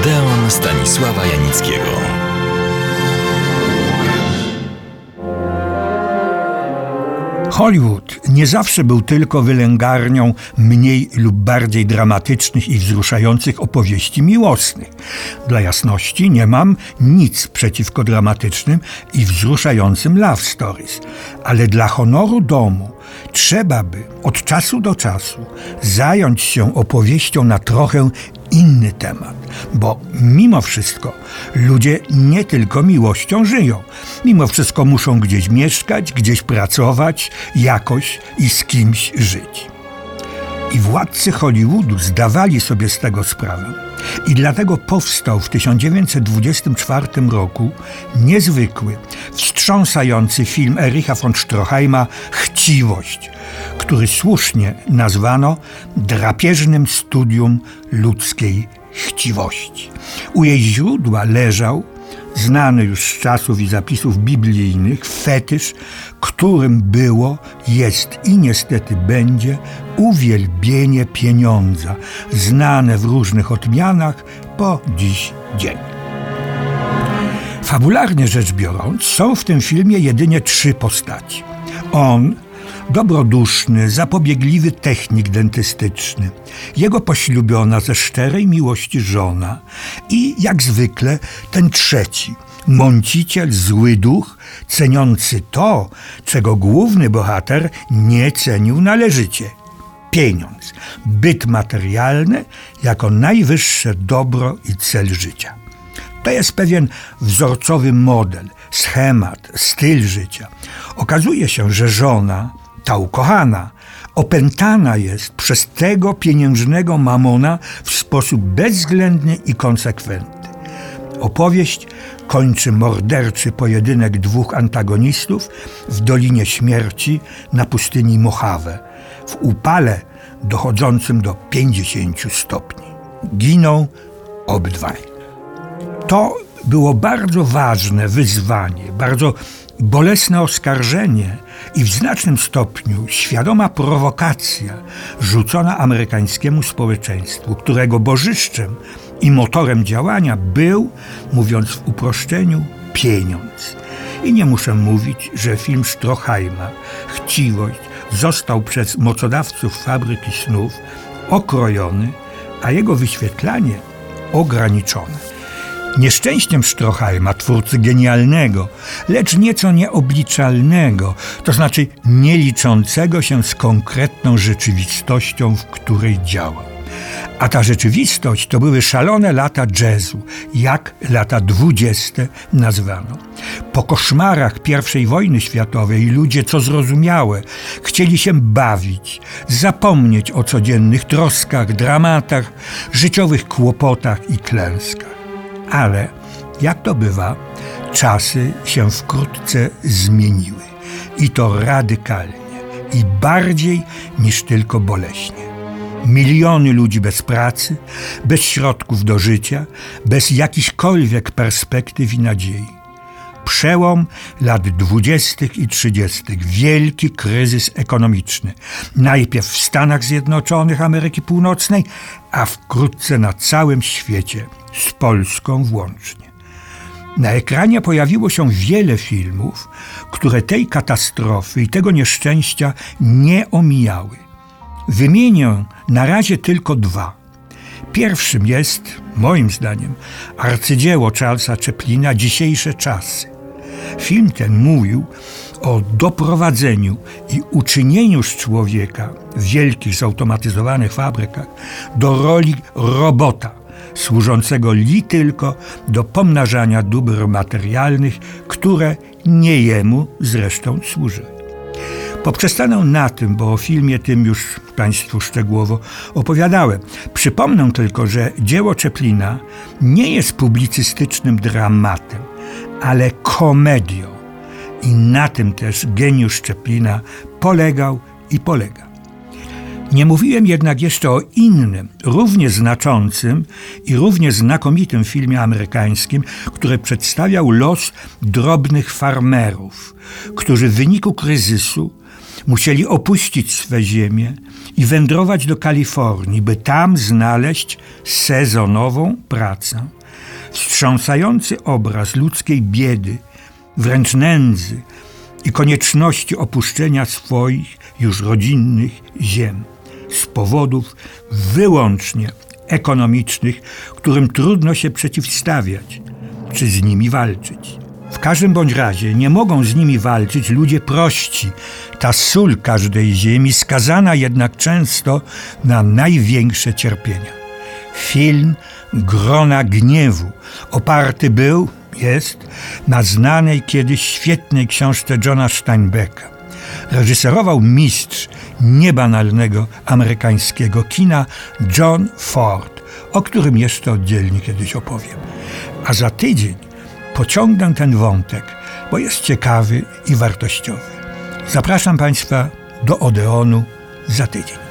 Odeon Stanisława Janickiego. Hollywood nie zawsze był tylko wylęgarnią mniej lub bardziej dramatycznych i wzruszających opowieści miłosnych. Dla jasności nie mam nic przeciwko dramatycznym i wzruszającym love stories, ale dla honoru domu trzeba by od czasu do czasu zająć się opowieścią na trochę inny temat, bo mimo wszystko ludzie nie tylko miłością żyją. Mimo wszystko muszą gdzieś mieszkać, gdzieś pracować, jakoś i z kimś żyć. I władcy Hollywoodu zdawali sobie z tego sprawę. I dlatego powstał w 1924 roku niezwykły, wstrząsający film Ericha von Stroheima Chciwość, który słusznie nazwano drapieżnym studium ludzkiej chciwości. U jej źródła leżał znany już z czasów i zapisów biblijnych fetysz, którym było, jest i niestety będzie uwielbienie pieniądza, znane w różnych odmianach po dziś dzień. Fabularnie rzecz biorąc, są w tym filmie jedynie trzy postaci. On, dobroduszny, zapobiegliwy technik dentystyczny, jego poślubiona ze szczerej miłości żona i, jak zwykle, ten trzeci, mąciciel, zły duch, ceniący to, czego główny bohater nie cenił należycie pieniądz, byt materialny jako najwyższe dobro i cel życia. To jest pewien wzorcowy model, schemat, styl życia. Okazuje się, że żona, ta ukochana, opętana jest przez tego pieniężnego mamona w sposób bezwzględny i konsekwentny. Opowieść kończy morderczy pojedynek dwóch antagonistów w Dolinie Śmierci na pustyni Mojave, w upale dochodzącym do 50 stopni. Giną obydwaj. To było bardzo ważne wyzwanie, bardzo bolesne oskarżenie i w znacznym stopniu świadoma prowokacja rzucona amerykańskiemu społeczeństwu, którego bożyszczem i motorem działania był, mówiąc w uproszczeniu, pieniądz. I nie muszę mówić, że film Stroheima, Chciwość, został przez mocodawców fabryki snów okrojony, a jego wyświetlanie ograniczone. Nieszczęściem Stroheima, twórcy genialnego, lecz nieco nieobliczalnego, to znaczy nie liczącego się z konkretną rzeczywistością, w której działał. A ta rzeczywistość to były szalone lata jazzu, jak lata dwudzieste nazwano. Po koszmarach I wojny światowej ludzie, co zrozumiałe, chcieli się bawić, zapomnieć o codziennych troskach, dramatach, życiowych kłopotach i klęskach. Ale, jak to bywa, czasy się wkrótce zmieniły. I to radykalnie. I bardziej niż tylko boleśnie. Miliony ludzi bez pracy, bez środków do życia, bez jakichkolwiek perspektyw i nadziei. Przełom lat dwudziestych i trzydziestych, wielki kryzys ekonomiczny. Najpierw w Stanach Zjednoczonych Ameryki Północnej, a wkrótce na całym świecie, z Polską włącznie. Na ekranie pojawiło się wiele filmów, które tej katastrofy i tego nieszczęścia nie omijały. Wymienię na razie tylko dwa. Pierwszym jest, moim zdaniem, arcydzieło Charlesa Chaplina Dzisiejsze czasy. Film ten mówił o doprowadzeniu i uczynieniu z człowieka w wielkich zautomatyzowanych fabrykach do roli robota, służącego li tylko do pomnażania dóbr materialnych, które nie jemu zresztą służyły. Poprzestanę na tym, bo o filmie tym już Państwu szczegółowo opowiadałem. Przypomnę tylko, że dzieło Czeplina nie jest publicystycznym dramatem, ale komedią. I na tym też geniusz Czeplina polegał i polega. Nie mówiłem jednak jeszcze o innym, równie znaczącym i równie znakomitym filmie amerykańskim, który przedstawiał los drobnych farmerów, którzy w wyniku kryzysu musieli opuścić swe ziemię i wędrować do Kalifornii, by tam znaleźć sezonową pracę. Wstrząsający obraz ludzkiej biedy, wręcz nędzy i konieczności opuszczenia swoich już rodzinnych ziem z powodów wyłącznie ekonomicznych, którym trudno się przeciwstawiać czy z nimi walczyć. W każdym bądź razie nie mogą z nimi walczyć ludzie prości, ta sól każdej ziemi, skazana jednak często na największe cierpienia. Film Grona Gniewu oparty był, jest, na znanej kiedyś świetnej książce Johna Steinbecka. Reżyserował mistrz niebanalnego amerykańskiego kina John Ford, o którym jeszcze oddzielnie kiedyś opowiem. A za tydzień pociągnę ten wątek, bo jest ciekawy i wartościowy. Zapraszam Państwa do Odeonu za tydzień.